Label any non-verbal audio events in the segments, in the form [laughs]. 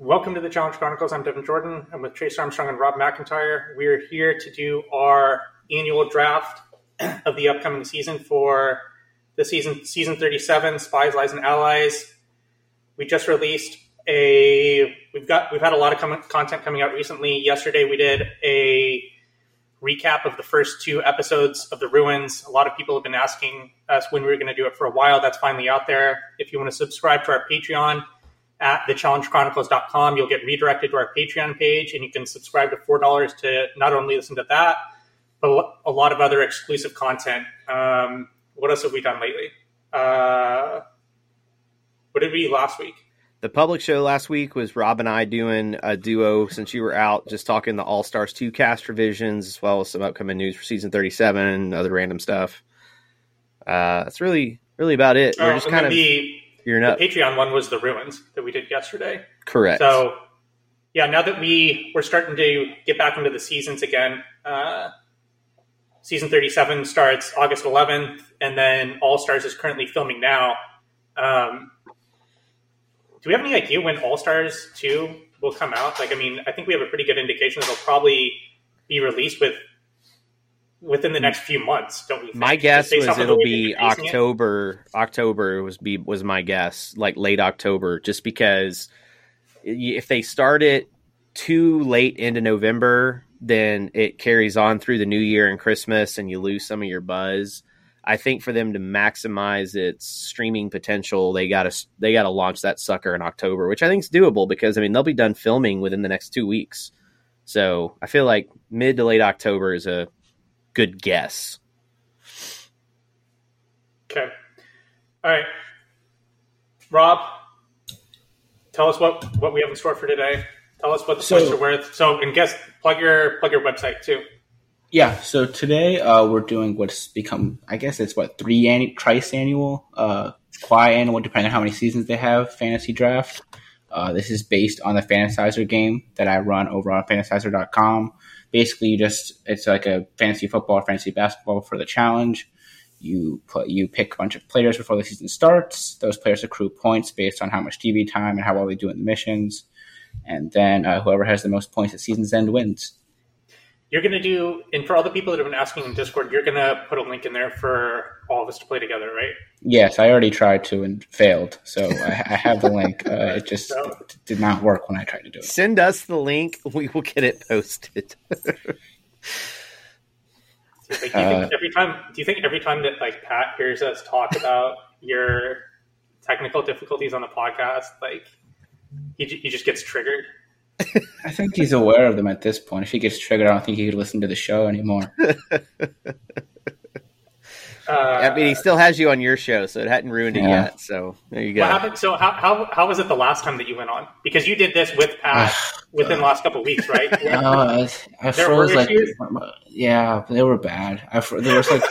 Welcome to the Challenge Chronicles. I'm Devin Jordan. I'm with Trace Armstrong and Rob McIntyre. We are here to do our annual draft of the upcoming season for the season season 37 Spies, Lies, and Allies. We just released a we've got we've had a lot of com- content coming out recently. Yesterday we did a recap of the first two episodes of the ruins. A lot of people have been asking us when we were going to do it for a while. That's finally out there. If you want to subscribe to our Patreon at thechallengechronicles.com, you'll get redirected to our Patreon page and you can subscribe to $4 to not only listen to that, but a lot of other exclusive content. Um, what else have we done lately? Uh, what did we do last week? The public show last week was Rob and I doing a duo since you were out, just talking the All Stars 2 cast revisions as well as some upcoming news for season 37 and other random stuff. Uh, that's really, really about it. You're Oh, just kind of, the, you're the not Patreon one was the ruins that we did yesterday. correct. So, yeah, now that we we're starting to get back into the seasons again, uh, season thirty-seven starts August eleventh, and then All Stars is currently filming now. Um, do we have any idea when All Stars two will come out? Like, I mean, I think we have a pretty good indication that it'll probably be released with within the next few months. Don't we? Think? my guess was off of the it'll be they're it? October. October was be was my guess, like late October, just because if they start it too late into November, then it carries on through the New Year and Christmas, and you lose some of your buzz. I think for them to maximize its streaming potential, they got to they got to launch that sucker in October, which I think is doable because I mean they'll be done filming within the next two weeks. So I feel like mid to late October is a good guess. Okay. All right. Rob, tell us what, what we have in store for today. Tell us what the So- points are worth. So, and guess plug your plug your website too. Yeah, so today uh, we're doing what's become, I guess it's what, three annu- trice annual, uh, annual, depending on how many seasons they have, fantasy draft. Uh, this is based on the Fantasizr game that I run over on fantasizr.com. Basically, you just, it's like a fantasy football or fantasy basketball for the challenge. You put, you pick a bunch of players before the season starts. Those players accrue points based on how much TV time and how well they do in the missions. And then uh, whoever has the most points at season's end wins. You're gonna do, and for all the people that have been asking in Discord, you're gonna put a link in there for all of us to play together, right? Yes, I already tried to and failed. So I, I have the link. [laughs] Uh, it just So- did not work when I tried to do it. Send us the link. We will get it posted. Like, do you think every time, do you think every time that like Pat hears us talk about your technical difficulties on the podcast, like he, he just gets triggered? [laughs] I think he's aware of them at this point. If he gets triggered, I don't think he could listen to the show anymore. [laughs] Uh, I mean, he still has you on your show, so it hadn't ruined it Yeah. yet. So there you go. What happened? So how, how how was it the last time that you went on? Because you did this with Pat [sighs] within the last couple of weeks, right? [laughs] Uh, I, I There froze were like, issues? yeah, they were bad. I fr- there was like,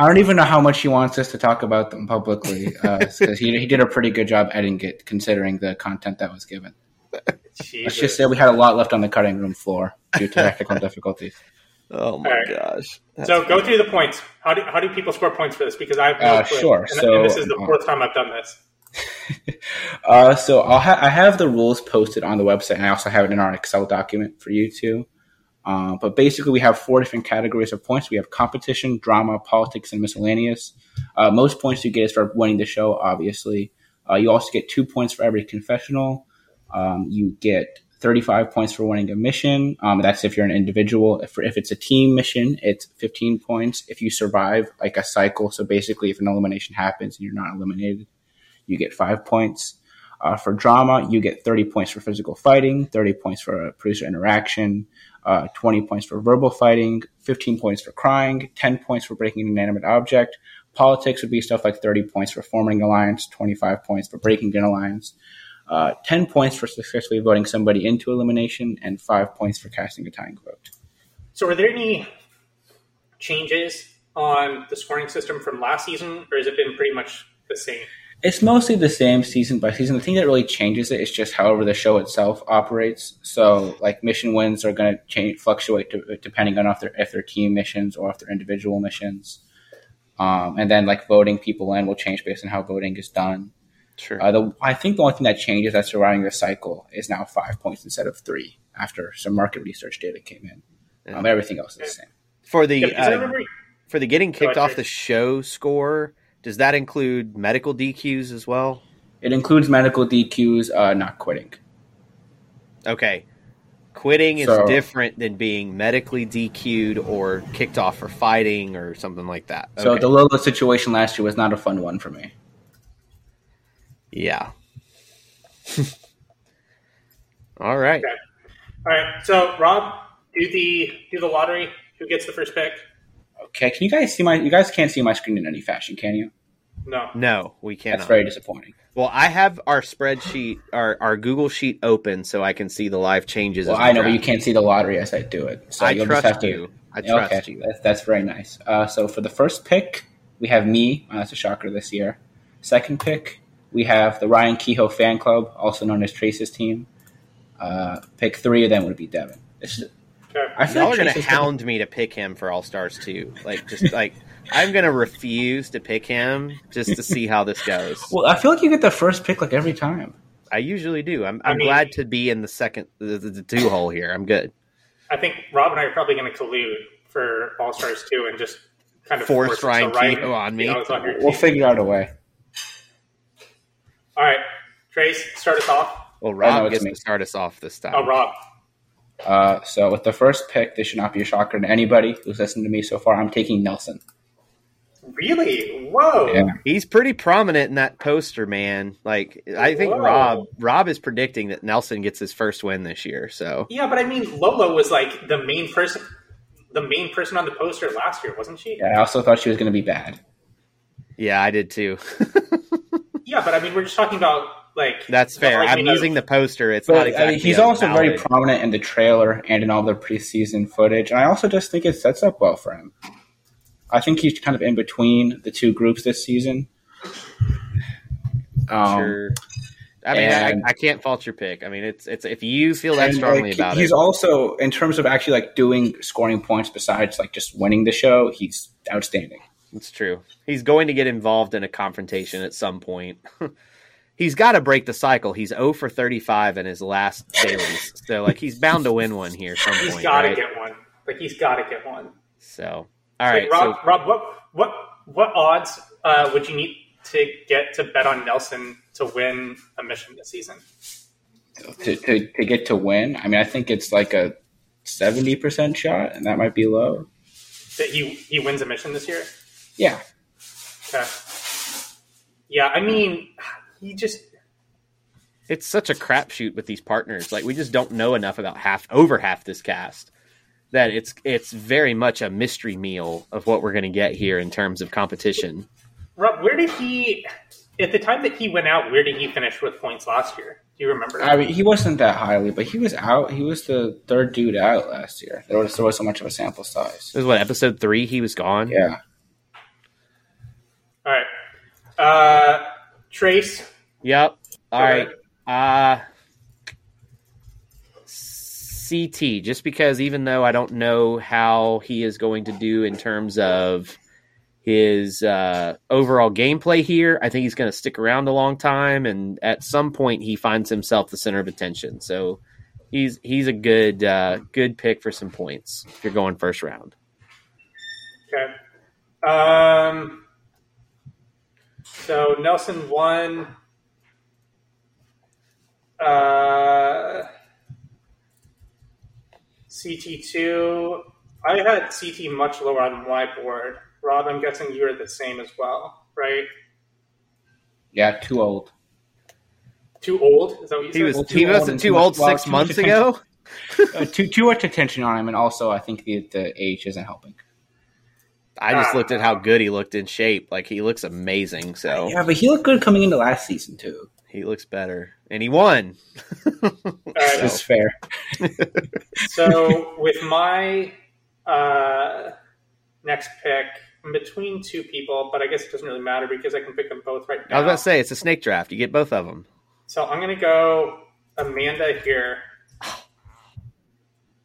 I don't even know how much he wants us to talk about them publicly [laughs] because he he did a pretty good job editing it, considering the content that was given. Let's just say we had a lot left on the cutting room floor due to technical [laughs] difficulties. oh my All right. gosh! so go through the points. How do how do people score points for this? Because I have no Uh, clue. sure. And, So, and this is the uh, fourth time I've done this. [laughs] Uh, so I'll ha- I have the rules posted on the website, and I also have it in our Excel document for you too. Uh, but basically, we have four different categories of points. We have competition, drama, politics, and miscellaneous. Uh, most points you get is for winning the show, obviously. Uh, you also get two points for every confessional. Um, you get 35 points for winning a mission. Um, that's if you're an individual. If, if it's a team mission, it's 15 points. If you survive like a cycle, so basically, if an elimination happens and you're not eliminated, you get five points. Uh, for drama, you get 30 points for physical fighting, 30 points for producer interaction, uh, 20 points for verbal fighting, 15 points for crying, 10 points for breaking an inanimate object. Politics would be stuff like 30 points for forming an alliance, 25 points for breaking an alliance, uh, 10 points for successfully voting somebody into elimination, and 5 points for casting a tying vote. So are there any changes on the scoring system from last season, or has it been pretty much the same? It's mostly the same season by season. The thing that really changes it is just however the show itself operates. So, like mission wins are going to change, fluctuate to, depending on if they're if they're team missions or if they're individual missions. Um, and then like voting people in will change based on how voting is done. Sure. Uh, the I think the only thing that changes that's surrounding the cycle is now five points instead of three after some market research data came in. Um, everything else is the same. for the Yeah, uh, for the getting kicked ahead, off the show score, does that include medical DQs as well? It includes medical DQs, uh, not quitting. Okay. Quitting is So- different than being medically DQ'd or kicked off for fighting or something like that. So the Lolo situation last year was not a fun one for me. yeah. [laughs] All right. Okay. All right, so Rob, do the do the lottery. Who gets the first pick? Okay, can you guys see my? You guys can't see my screen in any fashion, can you? No. No, we can't. That's very disappointing. Well, I have our spreadsheet, our, our Google sheet open so I can see the live changes. Well, I know, but you can't see the lottery as I do it. So I you'll just trust have to, you. I trust okay, you. That's, that's very nice. Uh, so for the first pick, we have me. Uh, that's a shocker this year. Second pick, we have the Ryan Kehoe fan club, also known as Trace's team. Uh, pick three of them would be Devin. This is, Okay. I feel Y'all like are gonna Trace is gonna- hound me to pick him for All Stars too. Like, just [laughs] like I'm gonna refuse to pick him just to see how this goes. Well, I feel like you get the first pick like every time. I usually do. I'm, I I'm mean- glad to be in the second, the, the, the two hole here. I'm good. I think Rob and I are probably going to collude for All Stars too, and just kind of Force force. Ryan Ryan Kehoe on me. Kehoe's on We'll team. figure out a way. All right, Trace, start us off. Well, Rob it's gets me. to start us off this time. Oh, Rob. Uh, so with the first pick, this should not be a shocker to anybody who's listened to me so far. I'm taking Nelson. Really? Whoa. Yeah. He's pretty prominent in that poster, man. Like, I think Whoa. Rob Rob is predicting that Nelson gets his first win this year. So Yeah, but I mean, Lolo was like the main person, the main person on the poster last year, wasn't she? Yeah, I also thought she was going to be bad. yeah, I did too. [laughs] Yeah, but I mean, we're just talking about like That's fair. like, I'm we know- using the poster. It's not But I exactly. mean, he's a also very prominent in the trailer and in all the preseason footage. And I also just think it sets up well for him. I think he's kind of in between the two groups this season. Um, Sure. I mean, and- I, I can't fault your pick. I mean, it's it's if you feel that strongly like, about he's it. also in terms of actually like doing scoring points besides like just winning the show. He's outstanding. It's true. He's going to get involved in a confrontation at some point. [laughs] he's got to break the cycle. He's 0 for 35 in his last [laughs] dailies. so, like, he's bound to win one here some He's point. He's got to right? get one. Like he's got to get one. So, all right. Like, Rob, so, Rob, what what what odds uh, would you need to get to bet on Nelson to win a mission this season? To, to to get to win, I mean, I think it's like a seventy percent shot, and that might be low. That he he wins a mission this year? Yeah, Okay. Yeah, I mean, he just it's such a crapshoot with these partners. Like, we just don't know enough about half, over half this cast. That it's it's very much a mystery meal of what we're going to get here in terms of competition. Rob. Where did he? At the time that he went out, where did he finish with points last year? Do you remember? That? I mean, he wasn't that highly, but he was out. He was the third dude out last year. There was there was so much of a sample size. This is what episode three. He was gone. Yeah, All right. Uh, Trace. Yep. All right. Right. Uh CT, just because even though I don't know how he is going to do in terms of his uh, overall gameplay here, I think he's going to stick around a long time, and at some point he finds himself the center of attention. So he's he's a good uh, good pick for some points if you're going first round. Okay. Um. So Nelson won. Uh, CT two. I had CT much lower on my board. Rob, I'm guessing you are the same as well, right? yeah, too old. Too old? Is that what you He said? was Well, too he old wasn't too too old six months ago. [laughs] Uh, too too much attention on him, and also I think the the age isn't helping. I just Ah. looked at how good he looked in shape. Like he looks amazing. So Yeah, but he looked good coming into last season too. he looks better, and he won. [laughs] All right, That's fair. [laughs] so with my uh, next pick, I'm between two people, but I guess it doesn't really matter because I can pick them both right now. I was about to say it's a snake draft. You get both of them. So I'm going to go Amanda here.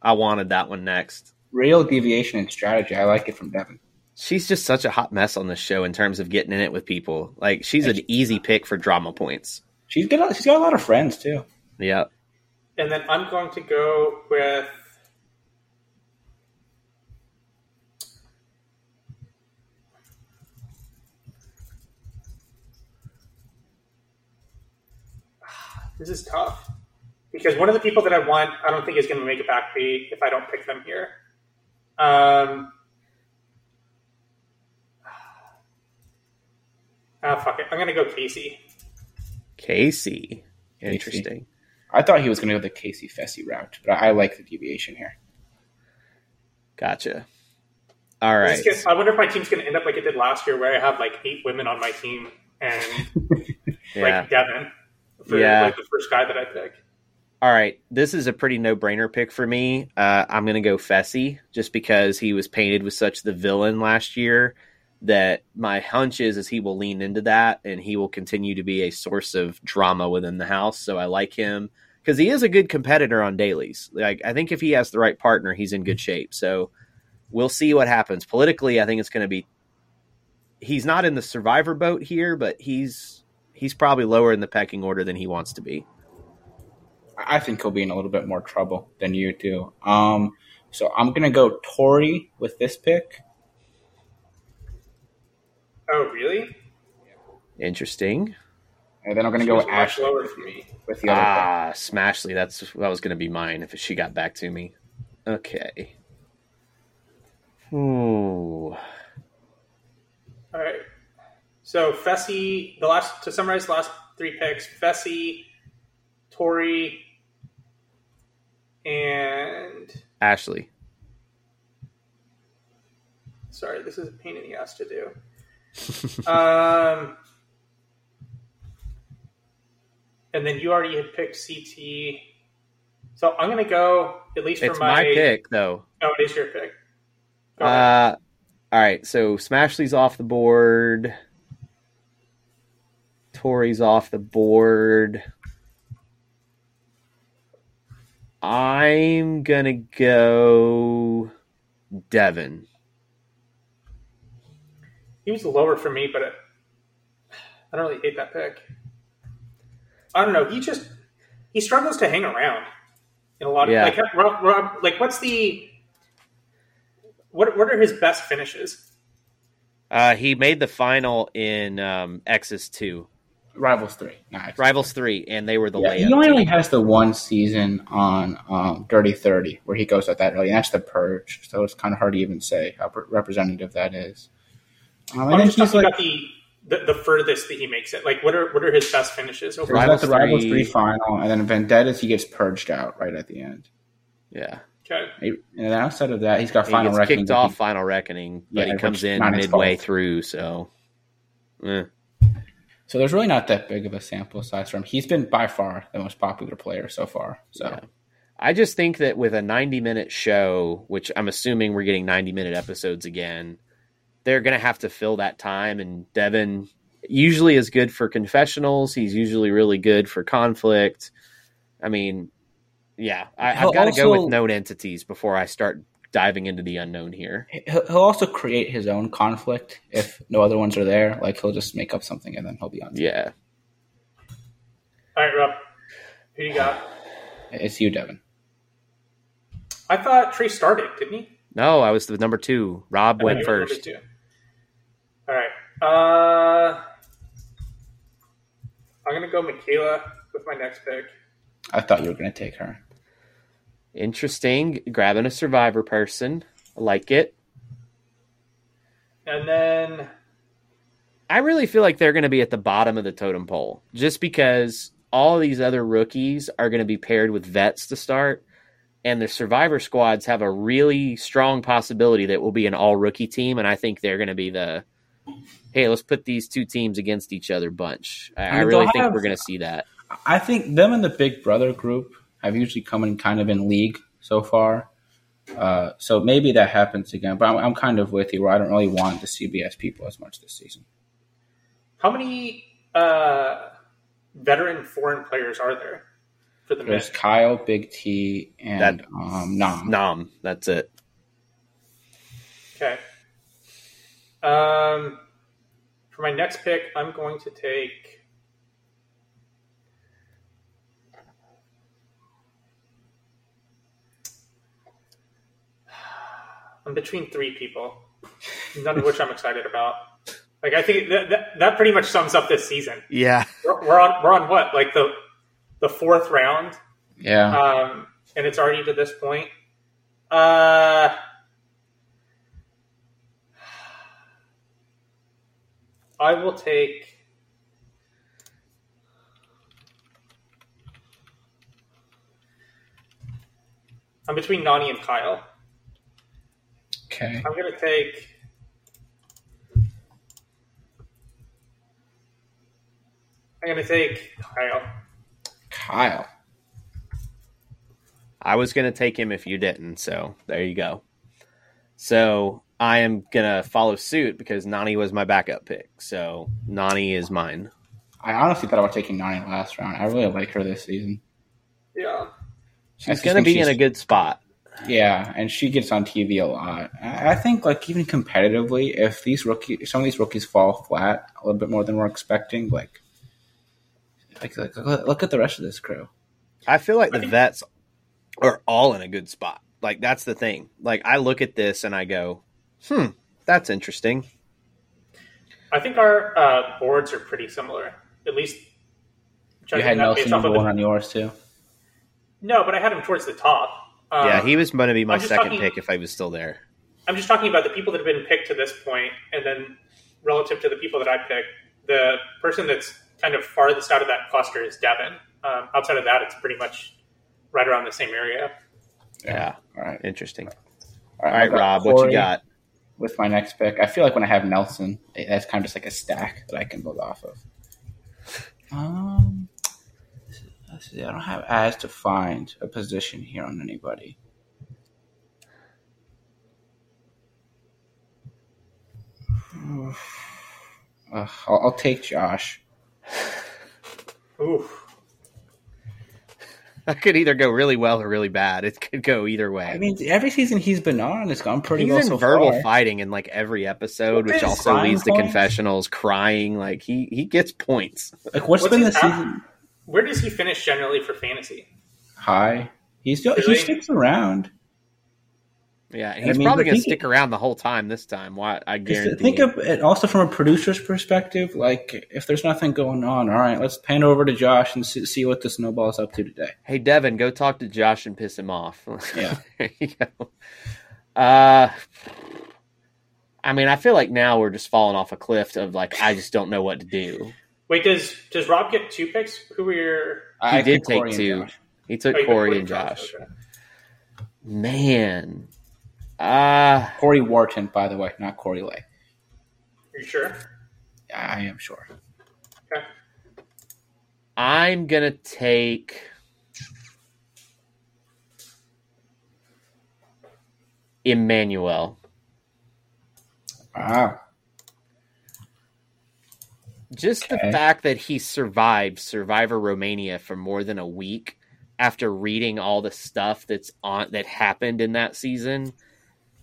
I wanted that one next. Real deviation in strategy. I like it from Devin. She's just such a hot mess on this show in terms of getting in it with people. Like she's an easy pick for drama points. She's got she's got a lot of friends too. Yep. And then I'm going to go with [sighs] This is tough because one of the people that I want, I don't think is going to make it back be if I don't pick them here. Um, ah, fuck it. I'm going to go Kaycee. Kaycee. Interesting. I thought he was going to go the Kaycee Fessy route, but I, I like the deviation here. Gotcha. All right. This I wonder if my team's going to end up like it did last year, where I have like eight women on my team and [laughs] Yeah. like Devin for Yeah. like the first guy that I pick. All right, this is a pretty no-brainer pick for me. Uh, I'm going to go Fessy just because he was painted with such the villain last year that my hunch is is he will lean into that and he will continue to be a source of drama within the house. So I like him because he is a good competitor on dailies. Like I think if he has the right partner, he's in good shape. So we'll see what happens politically. I think it's going to be. He's not in the survivor boat here, but he's he's probably lower in the pecking order than he wants to be. I think he'll be in a little bit more trouble than you do. Um, so I'm going to go Tori with this pick. Oh, really? Interesting. And then I'm going to go with Ashley lower with, for me. with the other pick. Ah, Smashley. That's that was going to be mine if she got back to me. Okay. Ooh. All right. So Fessy, the last to summarize the last three picks: Fessy, Tori, and Ashley. sorry, this is a pain in the ass to do. Um, and then you already had picked CT, so I'm going to go at least It's for my, my pick though. Oh, it is your pick. Go. Uh, all right. So Smashley's off the board. Tori's off the board. I'm gonna go Devin. He was lower for me, but it, I don't really hate that pick. I don't know. He just he struggles to hang around in a lot of Yeah. like Rob, Rob, like what's the what what are his best finishes? Uh, he made the final in um, X's two, Rivals 3. Nice. Rivals three, and they were the Yeah, layup. he only team. has the one season on um, Dirty 30 where he goes at that early, and that's the Purge. So it's kind of hard to even say how representative that is. Um, I'm then just talking like, about the, the the furthest that he makes it. Like what are what are his best finishes over? he's the Rivals Rivals 3. 3 final, and then Vendettas, he gets purged out right at the end. yeah. Okay, And then outside of that, he's got He Final gets Reckoning. kicked off Final Reckoning, but Yeah, he comes in midway through. So, eh. So there's really not that big of a sample size for him. He's been by far the most popular player so far. So Yeah. I just think that with a 90 minute show, which I'm assuming we're getting 90 minute episodes again, they're going to have to fill that time. And Devin usually is good for confessionals. He's usually really good for conflict. I mean, yeah, I, I've got to go with known entities before I start diving into the unknown here. he'll he'll also create his own conflict if no other ones are there. Like he'll just make up something and then he'll be on. Yeah. all right, Rob. Who do you got? It's you, Devin. I thought Trey started, didn't he? No, I was the number two. Rob I went thought you first. Two. All right. Uh, I'm gonna go Michaela with my next pick. I thought you were going to take her. Interesting. Grabbing a survivor person. I like it. And then I really feel like they're going to be at the bottom of the totem pole just because all these other rookies are going to be paired with vets to start. And the survivor squads have a really strong possibility that will be an all rookie team. And I think they're going to be the hey, let's put these two teams against each other bunch. I, I mean, really think have- we're going to see that. I think them and the Big Brother group have usually come in kind of in league so far. Uh, so maybe that happens again. But I'm, I'm kind of with you where I don't really want the CBS people as much this season. how many uh, veteran foreign players are there for the There's men? Kyle, Big T, and That- um, Nam. Nom, that's it. Okay. Um, for my next pick, I'm going to take. I'm between three people, none of which I'm excited about. Like I think that, that, that pretty much sums up this season. Yeah. We're, we're on we're on what like the the fourth round, Yeah. um, and it's already to this point. Uh, I will take. I'm between Nany and Kyle. okay. I'm gonna take. I'm gonna take Kyle. Kyle. I was going to take him if you didn't, so there you go. So I am going to follow suit because Nany was my backup pick. So Nany is mine. I honestly thought about taking Nany last round. I really like her this season. Yeah. She's going to think be in a good spot. Yeah, and she gets on TV a lot. I I think, like even competitively, if these rookies, some of these rookies fall flat a little bit more than we're expecting, like, like, like look look at the rest of this crew. I feel like the vets are all in a good spot. Like that's the thing. Like I look at this and I go, "Hmm, that's interesting." I think our uh, boards are pretty similar. At least. You had that Nelson number one on yours too. No, but I had him towards the top. Um, yeah, he was going to be my second talking- pick if I was still there. I'm just talking about the people that have been picked to this point, and then relative to the people that I picked, the person that's kind of farthest out of that cluster is Devin. Um, outside of that, it's pretty much right around the same area. Yeah, All right. interesting. All All right, I've Rob, what you got? With my next pick, I feel like when I have Nelson, that's kind of just like a stack that I can build off of. Um, let's see. I don't have as to find a position here on anybody. Uh, I'll, I'll take Josh. Ooh, [laughs] That could either go really well or really bad. It could go either way. I mean, every season he's been on, it's gone pretty He's well in so verbal far. fighting in like every episode, What which also crying leads to points? confessionals, crying. Like he he gets points. Like, what's What's been the his app? season where does he finish generally for fantasy? high? He's still, Really? he sticks around. Yeah, and I he's mean, probably going to stick around the whole time this time. Why? I guarantee. think of it also from a producer's perspective. Like, if there's nothing going on, all right, let's pan over to Josh and see, see what the snowball's up to today. Hey, Devin, go talk to Josh and piss him off. [laughs] Yeah. there you go. Uh, I mean, I feel like now we're just falling off a cliff of like I just don't know what to do. Wait, does does Rob get two picks? Who were your? He I did picked Cory take two. He took oh, you got Cory and Josh. Okay. Man, uh Cory Wharton, by the way, not Corey Lay. Are you sure? I am sure. Okay. I'm gonna take. Emanuel. Wow. Just the fact that he survived Survivor Romania for more than a week after reading all the stuff that's on that happened in that season,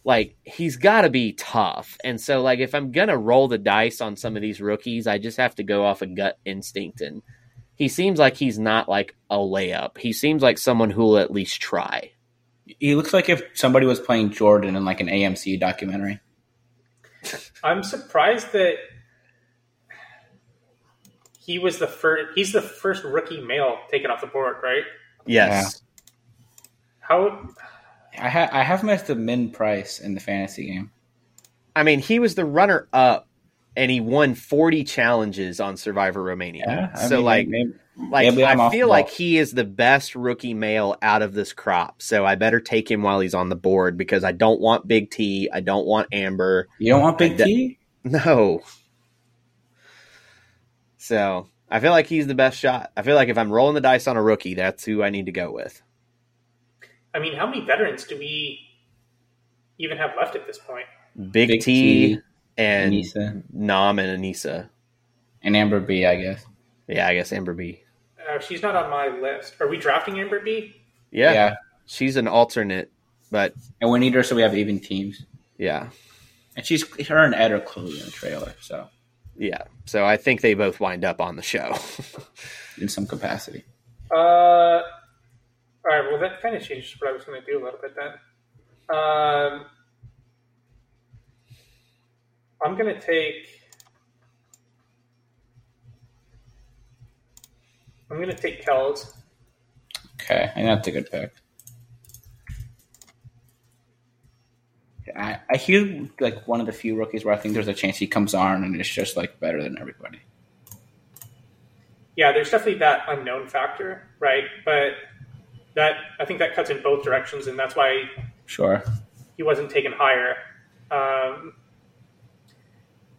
like he's got to be tough. And so, like, if I'm gonna roll the dice on some of these rookies, I just have to go off a gut instinct. And he seems like he's not like a layup. He seems like someone who will at least try. He looks like if somebody was playing Jordan in like an AMC documentary. I'm surprised that he was the first. He's the first rookie male taken off the board, right? Yes. How? I, ha- I have him as the min price in the fantasy game. I mean, he was the runner up and he won 40 challenges on Survivor Romania. Yeah, so mean, like maybe- like maybe I feel like he is the best rookie male out of this crop. So I better take him while he's on the board because I don't want Big T, I don't want Amber. you don't want Big de- T? No. So, I feel like he's the best shot. I feel like if I'm rolling the dice on a rookie, that's who I need to go with. I mean, how many veterans do we even have left at this point? Big, Big T, T, and Aneesa. Nam and Aneesa. And Amber B, I guess. Yeah, I guess Amber B. Uh, she's not on my list. Are we drafting Amber B? Yeah, she's an alternate, but And we need her so we have even teams. yeah. And she's her and Ed are clearly in the trailer, so Yeah. So I think they both wind up on the show. [laughs] in some capacity. Uh, all right. Well, that kind of changes what I was going to do a little bit then. Um, I'm going to take. I'm going to take Kelz. Okay, I think that's a good pick. I, I hear like one of the few rookies where I think there's a chance he comes on and is just like better than everybody. Yeah, there's definitely that unknown factor, right? But that I think that cuts in both directions, and that's why Sure. he wasn't taken higher. Um,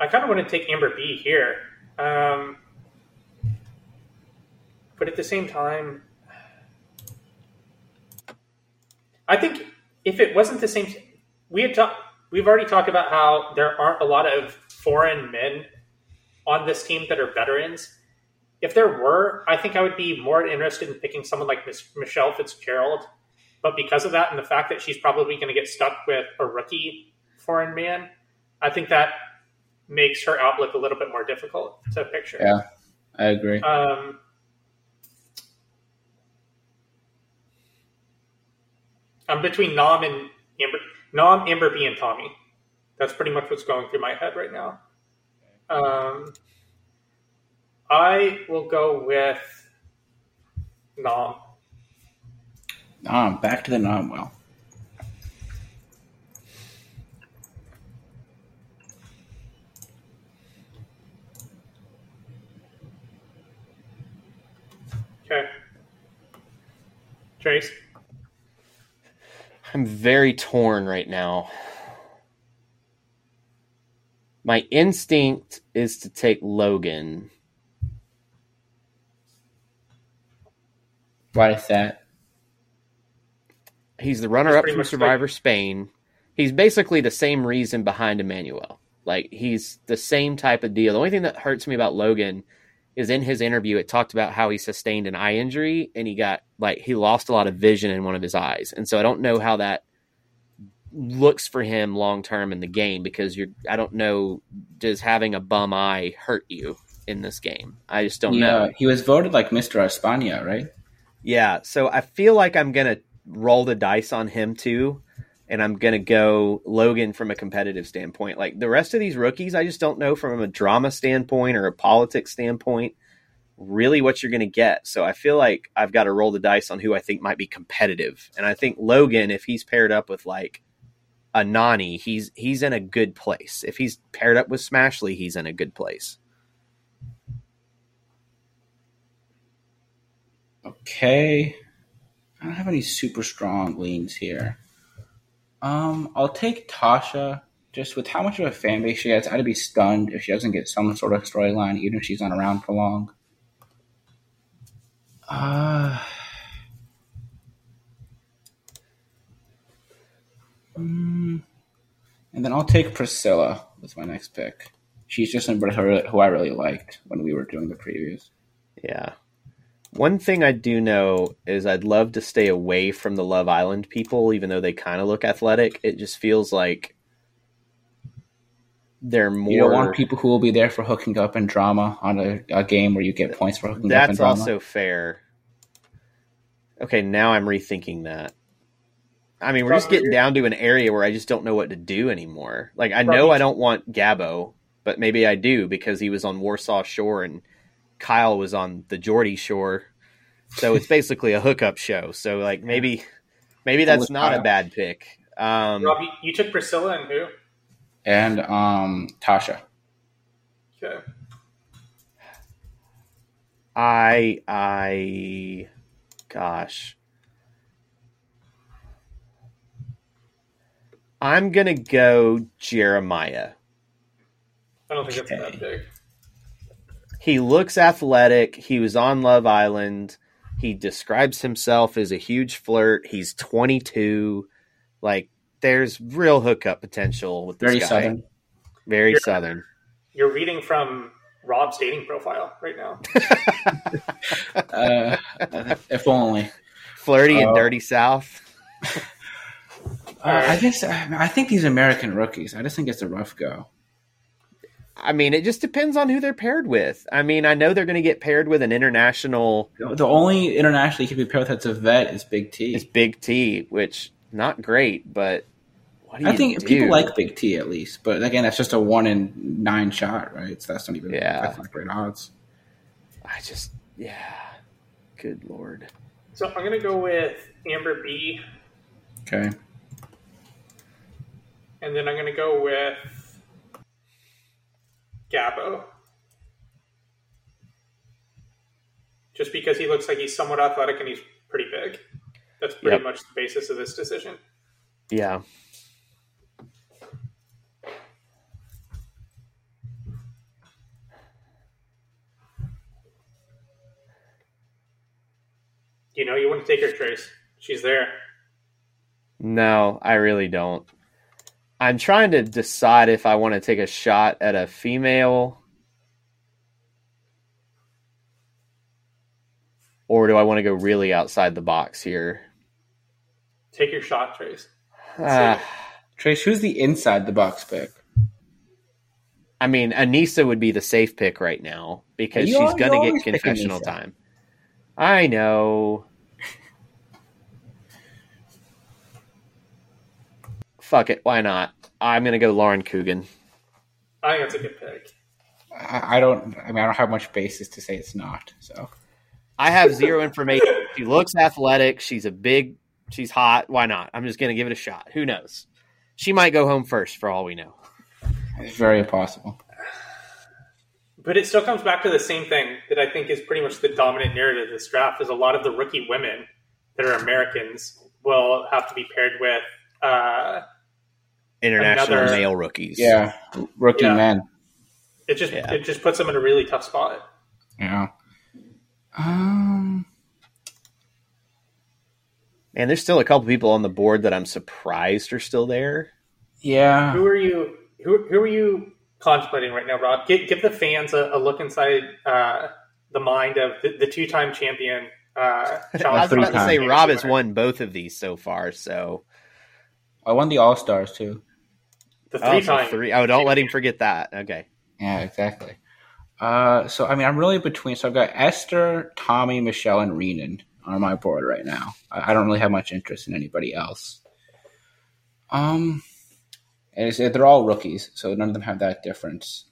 I kind of want to take Amber B here, um, but at the same time, I think if it wasn't the same, we had talked. We've already talked about how there aren't a lot of foreign men on this team that are veterans. If there were, I think I would be more interested in picking someone like Miss Michele Fitzgerald. But because of that and the fact that she's probably going to get stuck with a rookie foreign man, I think that makes her outlook a little bit more difficult to picture. Yeah, I agree. Um, I'm between Nam and Amber, Nam, Amber B, and Tommy. That's pretty much what's going through my head right now. Um, I will go with Nam. Um, back to the non well. Okay. Trace. I'm very torn right now. My instinct is to take Logan. Why is that? He's the runner up from much Survivor Spain. He's basically the same reason behind Emanuel. Like he's the same type of deal. The only thing that hurts me about Logan is in his interview it talked about how he sustained an eye injury and he got like he lost a lot of vision in one of his eyes. And so I don't know how that looks for him long term in the game because you're I don't know does having a bum eye hurt you in this game. I just don't know. He was voted like Mr. Espana, right? Yeah, so I feel like I'm gonna roll the dice on him too, and I'm gonna go Logan from a competitive standpoint. Like the rest of these rookies, I just don't know from a drama standpoint or a politics standpoint really what you're gonna get. So I feel like I've got to roll the dice on who I think might be competitive, and I think Logan, if he's paired up with like a Nany, he's he's in a good place. If he's paired up with Smashley, he's in a good place. Okay. I don't have any super strong leans here. Um, I'll take Tacha. Just with how much of a fan base she has, I'd be stunned if she doesn't get some sort of storyline, even if she's not around for long. Uh, mm, and then I'll take Priscilla with my next pick. She's just somebody who I really liked when we were doing the previews. Yeah. One thing I do know is I'd love to stay away from the Love Island people, even though they kind of look athletic. It just feels like they're more. You don't want people who will be there for hooking up and drama on a, a game where you get points for hooking up and That's drama. also fair. Okay, now I'm rethinking that. I mean, we're just getting down to an area where I just don't know what to do anymore. Like, I know I don't want Gabo, but maybe I do because he was on Warsaw Shore and Kyle was on the Geordie Shore. So it's basically a hookup show. So like maybe maybe that's with not a bad pick. Um, Rob, you, you took Priscilla and who? and um, Tacha. Okay. I I gosh. I'm gonna go Jeremiah. I don't think that's Okay. that big. He looks athletic. He was on Love Island. He describes himself as a huge flirt. He's 22. Like there's real hookup potential with this Very guy. southern. Very Yeah. southern. You're reading from Rob's dating profile right now. [laughs] Uh, if only. Flirty and Oh. dirty South. Uh, [laughs] I just, I think these American rookies. I just think it's a rough go. I mean, it just depends on who they're paired with. I mean, I know they're going to get paired with an international. The only international you can be paired with that's a vet is Big T. It's Big T, which not great, but I think do? people like Big T at least. But again, that's just a one in nine shot, right? So that's not even yeah. That's not great odds. I just yeah, good lord. So I'm gonna go with Amber B. Okay. And then I'm gonna go with Gabo. Just because he looks like he's somewhat athletic and he's pretty big. That's pretty yep. much the basis of this decision. Yeah. You know, you want to take her, Trace. She's there. No, I really don't. I'm trying to decide if I want to take a shot at a female or do I want to go really outside the box here? Take your shot, Trace. Uh, Trace, who's the inside the box pick? I mean, Aneesa would be the safe pick right now because you she's going to get confessional time. I know. Fuck it. Why not? I'm going to go Lauren Coogan. I think that's a good pick. I, I don't. I mean, I don't have much basis to say it's not. So I have zero information. She looks athletic. She's a big. She's hot. Why not? I'm just going to give it a shot. Who knows? She might go home first for all we know. It's very possible. But it still comes back to the same thing that I think is pretty much the dominant narrative of this draft is a lot of the rookie women that are Americans will have to be paired with uh, international another, male rookies. Yeah, rookie yeah. men. It just yeah. it just puts them in a really tough spot. Yeah. Um. Man, there's still a couple people on the board that I'm surprised are still there. Yeah. Who are you? Who who are you contemplating right now, Rob? Give, give the fans a, a look inside uh, the mind of the, the two-time champion. Uh, [laughs] I was about to say Rob has won both of these so far. So I won the All Stars too. The three oh, times. three. Oh, don't let him forget that. Okay. Yeah, exactly. Uh, so I mean, I'm really between. So I've got Esther, Tommy, Michele, and Renan on my board right now. I, I don't really have much interest in anybody else. Um, they're all rookies, so none of them have that difference.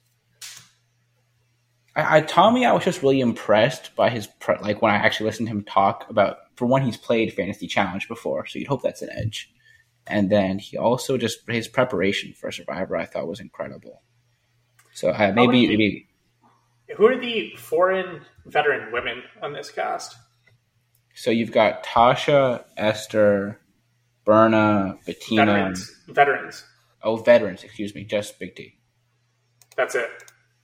I, I Tommy, I was just really impressed by his pre- like when I actually listened to him talk about. For one, he's played Fantasy Challenge before, so you'd hope that's an edge. And then he also just his preparation for Survivor, I thought was incredible. So uh, maybe maybe. Who are the foreign veteran women on this cast? So you've got Tacha, Esther, Berna, Bettina. Veterans. Veterans. Oh, veterans. Excuse me. Just Big T. That's it.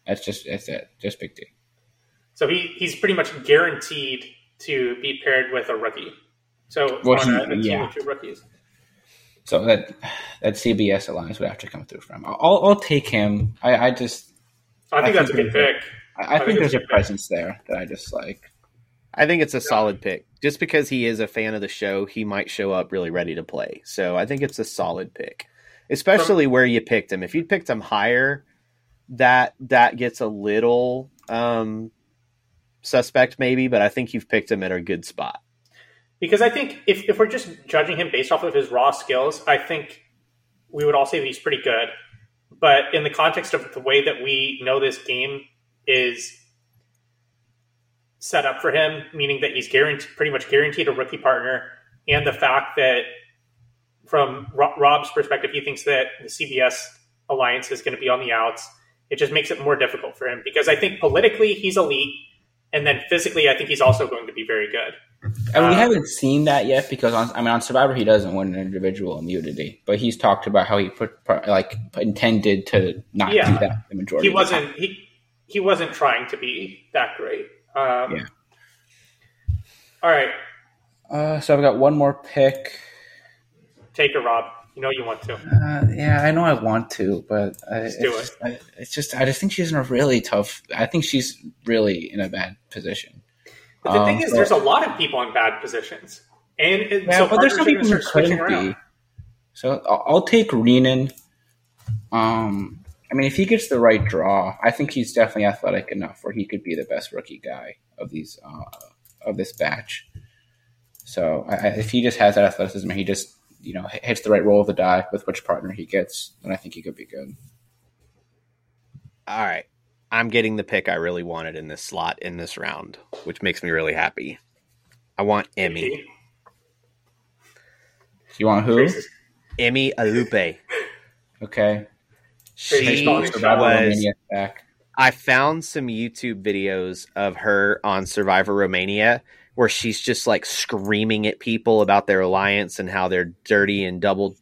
That's just that's it. Just Big T. So he he's pretty much guaranteed to be paired with a rookie. So well, a yeah. two rookies. So that that CBS alliance would have to come through for him. I'll, I'll take him. I, I just. I think I that's think a good pick. I, I, I think, think there's a presence pick. there that I just like. I think it's a yeah. solid pick. Just because he is a fan of the show, he might show up really ready to play. So I think it's a solid pick especially From, where you picked him. If you picked him higher, that that gets a little um, suspect maybe, but I think you've picked him at a good spot. Because I think if, if we're just judging him based off of his raw skills, I think we would all say that he's pretty good. But in the context of the way that we know this game is set up for him, meaning that he's guaranteed, pretty much guaranteed a rookie partner, and the fact that from Rob's perspective, he thinks that the CBS alliance is going to be on the outs. It just makes it more difficult for him because I think politically he's elite, and then physically I think he's also going to be very good. And we um, haven't seen that yet because on, I mean on Survivor he doesn't win an individual immunity, but he's talked about how he put like intended to not yeah, do that the majority. He wasn't he he wasn't trying to be that great. Um, yeah. All right. Uh, so I've got one more pick. Take it, Rob. You know you want to. Uh, yeah, I know I want to, but I, it's, do it. I, it's just I just think she's in a really tough. I think she's really in a bad position. But the um, thing is, there's a lot of people in bad positions, and, and yeah, so but there's some people who couldn't be. So I'll, I'll take Renan. Um, I mean, if he gets the right draw, I think he's definitely athletic enough where he could be the best rookie guy of these uh, of this batch. So I, if he just has that athleticism, he just you know hits the right roll of the die with which partner he gets, then I think he could be good. All right. I'm getting the pick I really wanted in this slot in this round, which makes me really happy. I want Emy. You want who? Emy Alupei. Okay. She was. back. I found some YouTube videos of her on Survivor Romania where she's just like screaming at people about their alliance and how they're dirty and double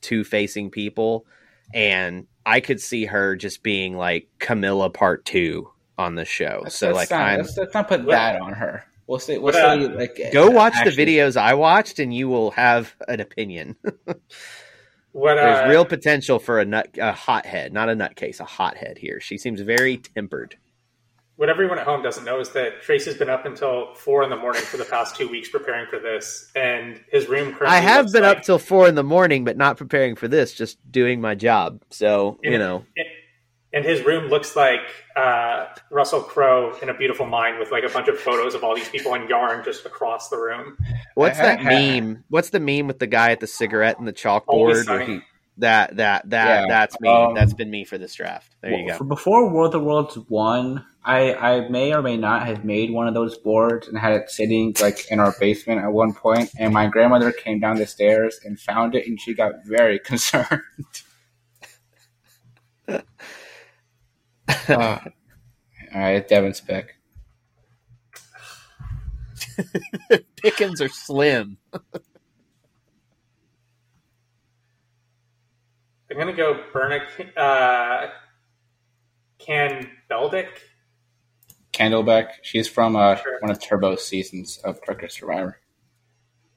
two facing people. And I could see her just being like Camila part two on the show. Let's, so let's like not, I'm let's, let's not put that on her. We'll say we'll What, uh, like go watch actually- the videos I watched and you will have an opinion. [laughs] What uh, There's real potential for a nut a hothead, not a nutcase, a hothead here. She seems very tempered. What everyone at home doesn't know is that Trace has been up until four in the morning for the past two weeks preparing for this, and his room currently. I have been like- up till four in the morning, but not preparing for this, just doing my job. So, you know, and his room looks like uh, Russell Crowe in a beautiful mind with like a bunch of photos of all these people in yarn just across the room. what's that [laughs] meme? What's the meme with the guy at the cigarette and the chalkboard? where Sunny. he- that that that Yeah, that's me. um, that's been me for this draft. There you go. Before World of Worlds one, I I may or may not have made one of those boards and had it sitting like in our basement at one point, and my grandmother came down the stairs and found it, and she got very [laughs] concerned. [laughs] Uh, all right, Devin's pick. [laughs] Pickens are slim. I'm gonna go Bernick uh, Can Beldick. Canbeldek. She's from uh, Sure. one of Turbo's seasons of Cricket Survivor.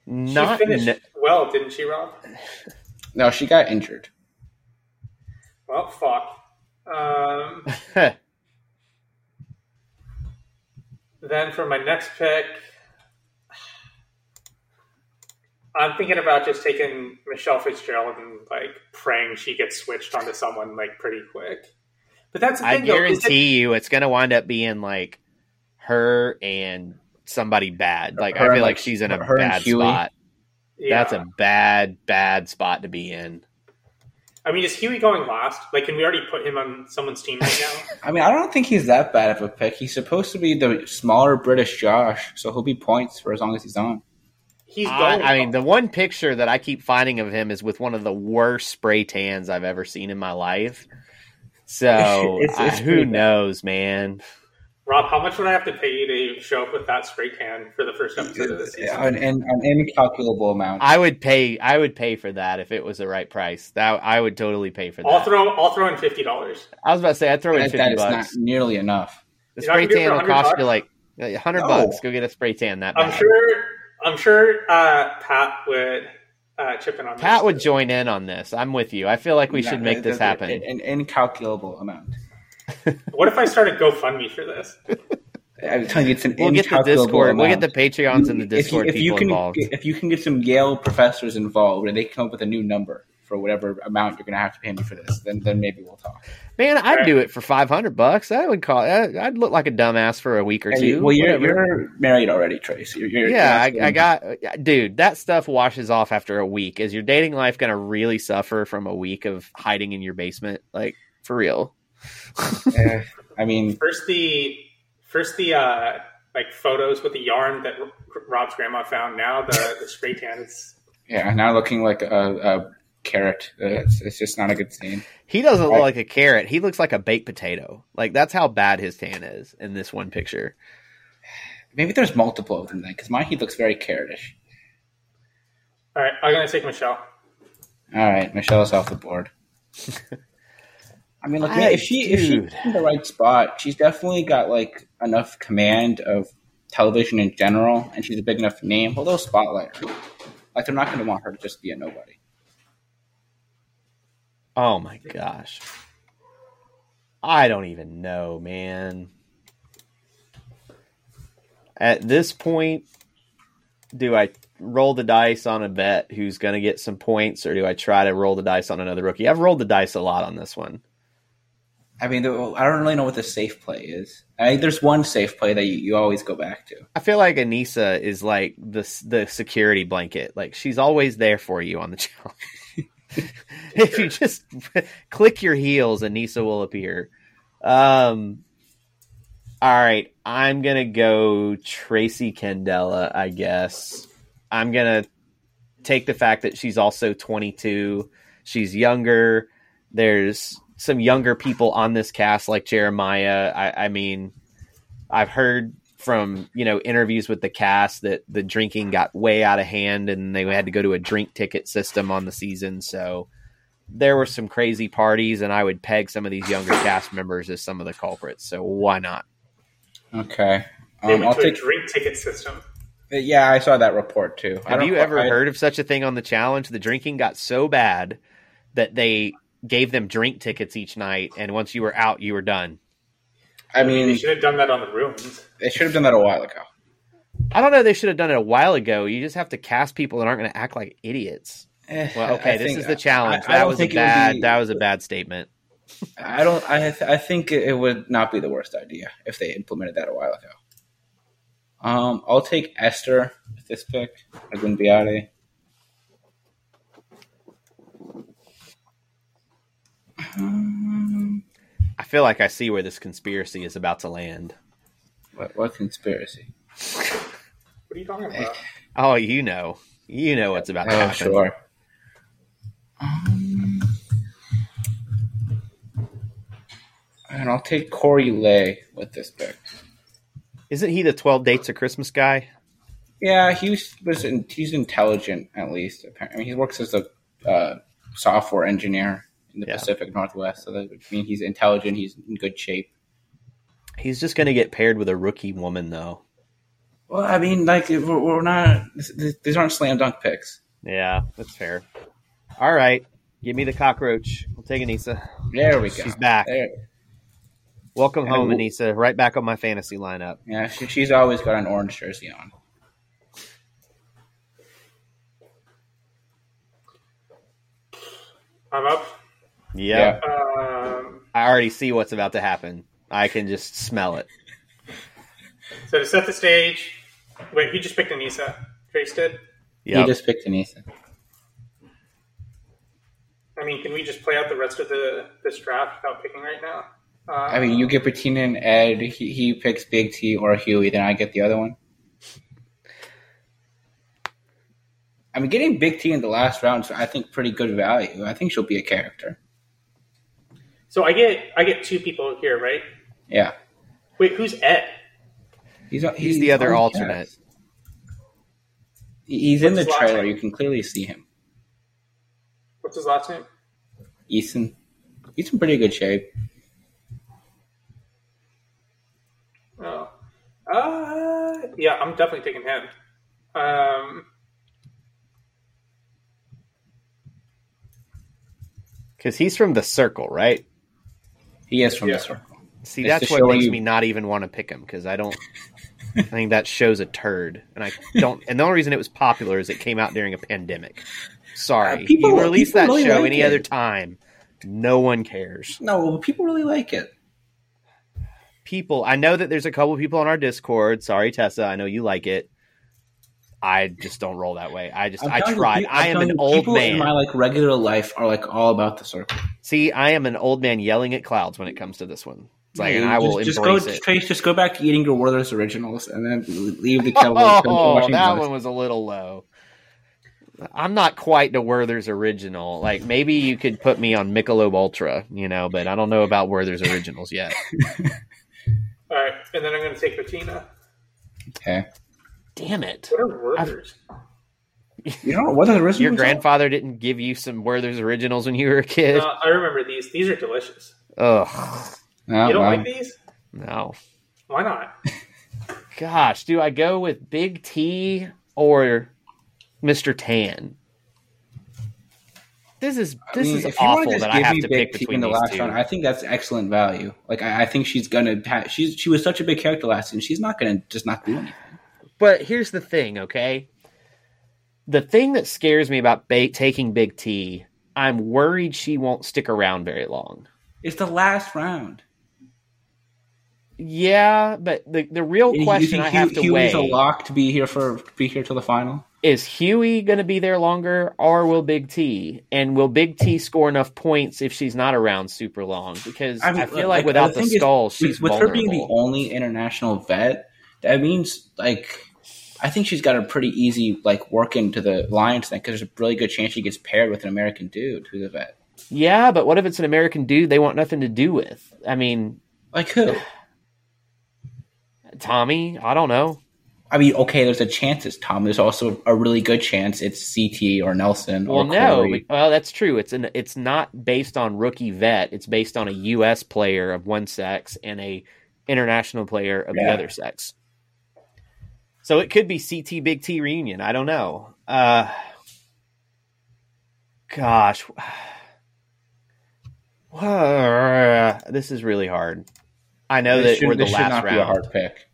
Not she finished n- well, didn't she, Rob? [laughs] No, she got injured. Well, fuck. Um, [laughs] then for my next pick, I'm thinking about just taking Michele Fitzgerald and like praying she gets switched onto someone like pretty quick. But that's the I thing, though, that- guarantee you, it's going to wind up being like her and somebody bad. Like I feel like like, she's in a bad spot. yeah. That's a bad, bad spot to be in. I mean, is Hughie going last? Like, can we already put him on someone's team right now? [laughs] I mean, I don't think he's that bad of a pick. He's supposed to be the smaller British Josh, so he'll be points for as long as he's on. He's I. I mean, the one picture that I keep finding of him is with one of the worst spray tans I've ever seen in my life. So [laughs] It's- it's I- pretty who bad. knows, man? Rob, how much would I have to pay you to show up with that spray tan for the first episode of this season? An, an, an incalculable amount. I would pay. I would pay for that if it was the right price. That I would totally pay for that. I'll throw. I'll throw in fifty dollars. I was about to say I'd throw in that, fifty that is not nearly enough. The You're spray gonna do it tan will cost 100 you like a hundred No. bucks. Go get a spray tan that. I'm sure. I'm sure uh, Pat would uh, chip in on Pat this. would join in on this. I'm with you. I feel like we should make this happen. An, an incalculable amount. [laughs] What if I started GoFundMe for this? I'm telling you, it's an We'll get the incalculable Discord. We'll get the Patreons and the If you- Discord if you, can, involved. If you can get some Yale professors involved and they come up with a new number for whatever amount you're going to have to pay me for this, then then maybe we'll talk. Man, I'd Right. do it for five hundred bucks. That would cost. I'd look like a dumbass for a week or And two. you- well, you're, you're married already, Trace. You're, you're, yeah, you're I, I got, dude. That stuff washes off after a week. Is your dating life going to really suffer from a week of hiding in your basement? Like for real? [laughs] I mean, First the first the uh, like photos with the yarn that Rob's grandma found. Now the the spray tan. It's yeah, now looking like a, a carrot. Uh, It's, it's just not a good scene. He doesn't look Right. like a carrot. He looks like a baked potato. Like that's how bad his tan is in this one picture. Maybe there's multiple of them then, because my he looks very carrotish. all right. I'm gonna take Michele. All right, Michele's off the board. [laughs] I mean, look, I- if she if she's in the right spot, she's definitely got like enough command of television in general, and she's a big enough name. Although they'll spotlight her. Like they're not going to want her to just be a nobody. Oh my gosh. I don't even know, man. At this point, do I roll the dice on a bet who's going to get some points, or do I try to roll the dice on another rookie? I've rolled the dice a lot on this one. I mean, I don't really know what the safe play is. I think there's one safe play that you, you always go back to. I feel like Aneesa is like the the security blanket. Like she's always there for you on the [laughs] challenge. [laughs] if you just [laughs] click your heels, Aneesa will appear. Um, all right, I'm gonna go Tracy Candela. I guess I'm gonna take the fact that she's also 22. She's younger. There's some younger people on this cast like Jeremiah. I, I mean, I've heard from you know interviews with the cast that the drinking got way out of hand and they had to go to a drink ticket system on the season. So there were some crazy parties, and I would peg some of these younger cast members as some of the culprits. So why not? Okay, they um, went I'll to take... a drink ticket system. Uh, yeah, I saw that report too. Have you ever I... heard of such a thing on the challenge? The drinking got so bad that they gave them drink tickets each night, and once you were out, you were done. I mean, they should have done that on the rooms. They should have done that a while ago. I don't know. They should have done it a while ago. You just have to cast people that aren't going to act like idiots. Eh, well, okay, I this think, is the challenge. I, I that was a bad. Be, that was a bad statement. I don't. I th- I think it would not be the worst idea if they implemented that a while ago. Um, I'll take Esther with this pick. Agunbiade. Um, I feel like I see where this conspiracy is about to land. What, what conspiracy? What are you talking about? Oh, you know, you know what's about to oh, happen. Sure. Um, and I'll take Corey Lay with this pick. Isn't he the Twelve Dates of Christmas guy? Yeah, he was, was he's intelligent at least. I mean, he works as a uh, software engineer in the yeah. Pacific Northwest. So that would mean he's intelligent. He's in good shape. He's just going to get paired with a rookie woman, though. Well, I mean, like we're, we're not; these aren't slam dunk picks. Yeah, that's fair. All right, give me the cockroach. We'll take Aneesa. There we go. She's back. There. Welcome home, Aneesa. Right back on my fantasy lineup. Yeah, she, she's always got an orange jersey on. I'm up. Yep. Yeah. Um, I already see what's about to happen. I can just smell it. So to set the stage, wait, he just picked Aneesa. Trace did. Yeah, he just picked Aneesa. I mean, can we just play out the rest of the this draft without picking right now? Uh, I mean, you get Bettina and Ed. He, he picks Big T or Hughie, then I get the other one. I mean, getting Big T in the last round is, I think, pretty good value. I think she'll be a character. So I get I get two people here, right? Yeah. Wait, who's Ed? He's he's, he's the other alternate. Cast. He's What's in the trailer. You can clearly see him. What's his last name? Ethan. He's in pretty good shape. Oh. Uh, yeah, I'm definitely taking him. Um, because he's from the circle, right? He is from yeah. the circle. See, it's that's what makes you... me not even want to pick him because I don't. I think that show's a turd, and I don't. And the only reason it was popular is it came out during a pandemic. Sorry, uh, people, you release that really show like any it. other time, no one cares. No, people really like it. People, I know that there's a couple people on our Discord. Sorry, Tessa, I know you like it. I just don't roll that way. I just I tried. You, I am an old man. In my like regular life are like all about the circle. See, I am an old man yelling at clouds when it comes to this one. It's like, yeah, and I will just, embrace go, it. Trace, just go back to eating your Werther's originals and then leave the [laughs] kettle. oh, that one was a little low. I'm not quite the Werther's original. Like maybe you could put me on Michelob Ultra, you know, but I don't know about Werther's originals yet. [laughs] all right, and then I'm going to take Bettina. Okay. Damn it! What are Werther's? You know what the originals? Your grandfather didn't give you some Werther's originals when you were a kid. Uh, I remember these. These are delicious. Ugh. No, you don't like these? No. Why not? [laughs] Gosh, do I go with Big T or Mr. Tan? This is this I mean, is awful that I have to pick between the last two. Round, I think that's excellent value. Like I, I think she's gonna. Ha- she's she was such a big character last season. She's not gonna just not do anything. But here's the thing, okay? The thing that scares me about ba- taking Big T, I'm worried she won't stick around very long. It's the last round. Yeah, but the the real You question I have Hugh- to Hughie's weigh a lock to be here for be here till the final. is Hughie going to be there longer, or will Big T? And will Big T score enough points if she's not around super long? Because I, mean, feel uh, like, without the the, thing is, skull, with- she's with, her being the only international vet. That means like I think she's got a pretty easy like work into the Lions thing because there's a really good chance she gets paired with an American dude who's a vet. Yeah, but what if it's an American dude they want nothing to do with? I mean, Like who? Tommy, I don't know. I mean, okay, there's a chance it's Tom. There's also a really good chance it's CT or Nelson Well, or no, well, that's true. It's an it's not based on rookie vet. It's based on a U.S. player of one sex and a international player of the other sex. So it could be CT Big T reunion. I don't know. Uh, gosh, [sighs] this is really hard. I know This that should- we're the last round. be a hard pick.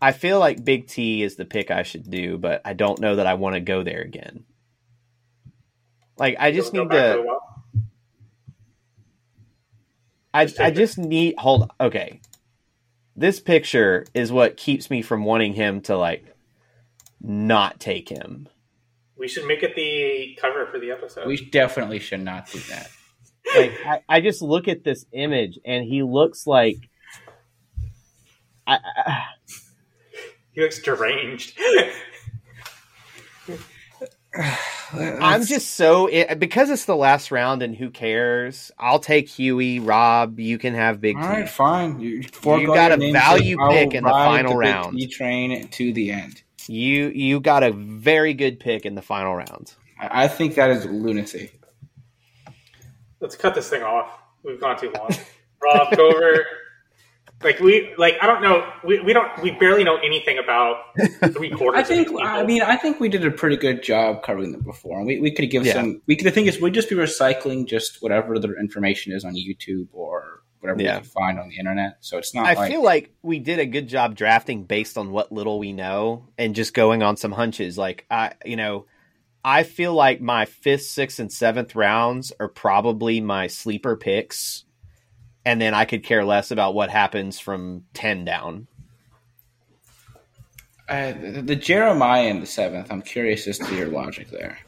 I feel like Big T is the pick I should do, but I don't know that I want to go there again. Like I just need back to. I Just I just need hold. Okay, this picture is what keeps me from wanting him to like not take him. We should make it the cover for the episode. We definitely should not do that. [laughs] Like I, I just look at this image and he looks like. I, I, he looks deranged. [sighs] [laughs] I'm just so because it's the last round and who cares? I'll take Hughie, Rob. You can have Big All T. right, fine. You, forego got a value so I will pick in the final the Big round. T train to the end. You you got a very good pick in the final round. I I think that is lunacy. Let's cut this thing off. We've gone too long. [laughs] Rob, go over. Like we like I don't know we, we don't we barely know anything about [laughs] three quarters. I think. of these I mean, I think we did a pretty good job covering them before, and we, we could give Yeah. some. We could. The thing is, we'd just be recycling just whatever the information is on YouTube or whatever Yeah. we can find on the internet. So it's not I like feel like we did a good job drafting based on what little we know and just going on some hunches. Like I, you know, I feel like my fifth, sixth, and seventh rounds are probably my sleeper picks, and then I could care less about what happens from ten down. uh, the, the Jeremiah in the seventh. I'm curious as to your logic there.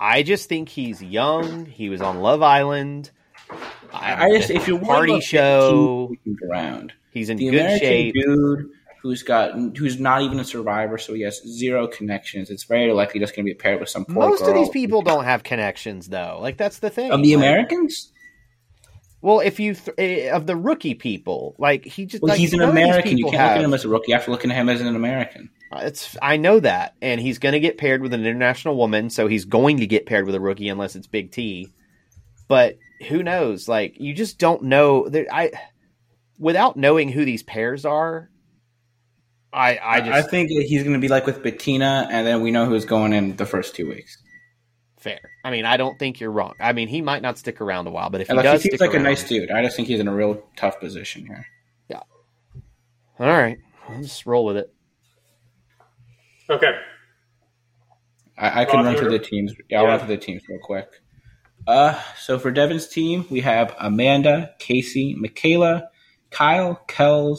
I just think he's young. He was on Love Island. I, I just if you're worried party show, around he's in the good American shape. dude who's got who's not even a survivor, so he has zero connections. It's very likely just going to be paired with some poor Most of these people don't have connections, though. Like that's the thing. of the Like, Americans. Well, if you th- eh, of the rookie people, like he just Well, like, he's an none of these American. You can't look at him as a rookie. You have to look at him as an American. It's I know that, and he's going to get paired with an international woman, so he's going to get paired with a rookie unless it's Big T. But who knows? Like you just don't know. There, I without knowing who these pairs are, I I just I think he's going to be like with Bettina, and then we know who's going in the first two weeks. Fair. I mean, I don't think you're wrong. I mean, he might not stick around a while, but if he And like, he does, seems stick like a nice dude. I just think he's in a real tough position here. Yeah. All right, I'll just roll with it. okay. I, I can Rob, run through the teams. Yeah, I'll Yeah. run through the teams real quick. Uh, so for Devin's team, we have Amanda, Kaycee, Michaela, Kyle, Kelz,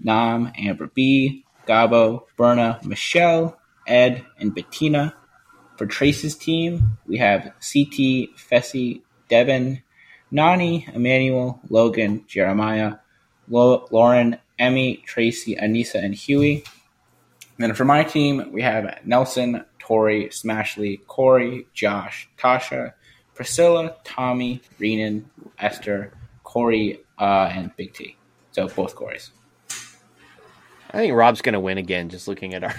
Nam, Amber B, Gabo, Berna, Michele, Ed, and Bettina. For Trace's team, we have CT, Fessy, Devin, Nany, Emanuel, Logan, Jeremiah, Lo- Lauren, Emy, Tracy, Aneesa, and Hughie. And then for my team, we have Nelson, Tori, Smashley, Cory, Josh, Tacha, Priscilla, Tommy, Renan, Esther, Corey, uh, and Big T. So both Corys. I think Rob's going to win again. Just looking at our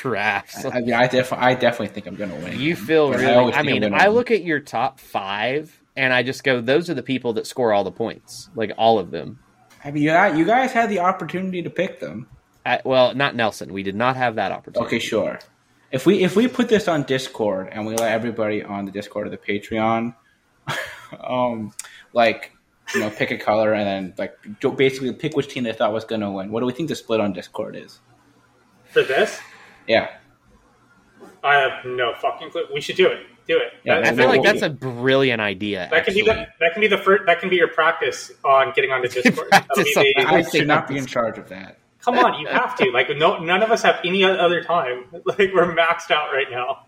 drafts, I, I, mean, I, def- I definitely think I'm going to win. You feel But I really. I, I'm mean, I look at your top five, and I just go, "Those are the people that score all the points, like all of them." I mean, you guys, you guys had the opportunity to pick them. I, well, not Nelson. We did not have that opportunity. Okay, sure. If we if we put this on Discord and we let everybody on the Discord or the Patreon, [laughs] um, like you know, pick a color and then like basically pick which team they thought was going to win. What do we think the split on Discord is? For this, Yeah. I have no fucking clue. We should do it. Do it. Yeah, That- I feel like that's a brilliant idea. that can be the that can be the first that can be your practice on getting onto [laughs] Discord. Be the- on- I should not be in charge of that. come on, you have to. Like no, none of us have any other time. [laughs] Like we're maxed out right now.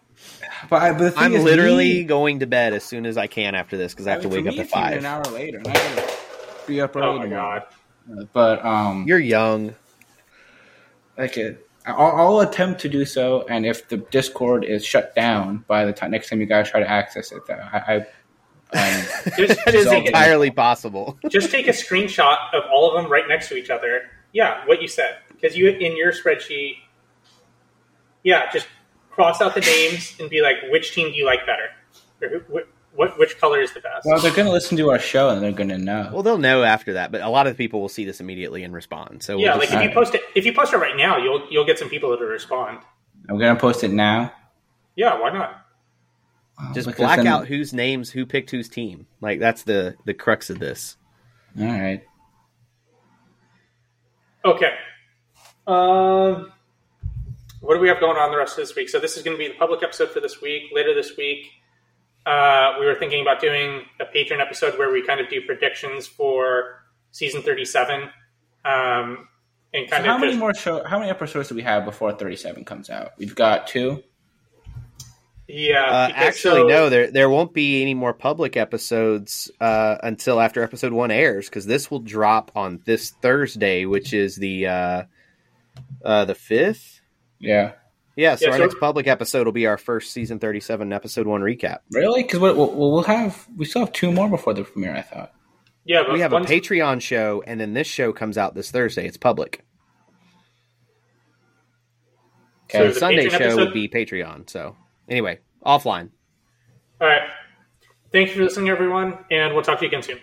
But, I, but the thing I'm is, literally me- going to bed as soon as I can after this because I have to wake me, up at it's five. An hour later, and I gotta be up early Oh my god. But um, You're young. I it, I'll, I'll attempt to do so, and if the Discord is shut down by the time next time you guys try to access it, then I, I um, Just, [laughs] That is just, take, entirely possible. [laughs] just take a screenshot of all of them right next to each other. Yeah, what you said. Because you in your spreadsheet, yeah, just cross out the names and be like, which team do you like better, or who, what, what which color is the best? well, they're gonna listen to our show and they're gonna know. Well, they'll know after that, but a lot of people will see this immediately and respond. So we'll yeah, just- like if you post it, if you post it right now, you'll you'll get some people to respond. I'm gonna post it now. Yeah, why not? just black then- out whose names, who picked whose team. Like that's the the crux of this. All right. Okay. Um, what do we have going on the rest of this week? So this is going to be the public episode for this week. Later this week, uh, we were thinking about doing a patron episode where we kind of do predictions for season thirty-seven, um, and So kind how of many just, more show? How many episodes do we have before 37 comes out? We've got two. yeah. Uh, actually, so- no, there there won't be any more public episodes uh, until after episode one airs because this will drop on this Thursday, which is the uh, uh, the fifth. Yeah. Yeah, so Yeah, our so- next public episode will be our first season thirty-seven episode one recap. Really? Because we'll, we'll, we'll have we still have two more before the premiere. I thought. Yeah, but We have a Patreon show, and then this show comes out this Thursday. It's public. So the Sunday Patreon show episode- would be Patreon. So anyway, offline. All right. Thanks for listening, everyone, and we'll talk to you again soon. Bye.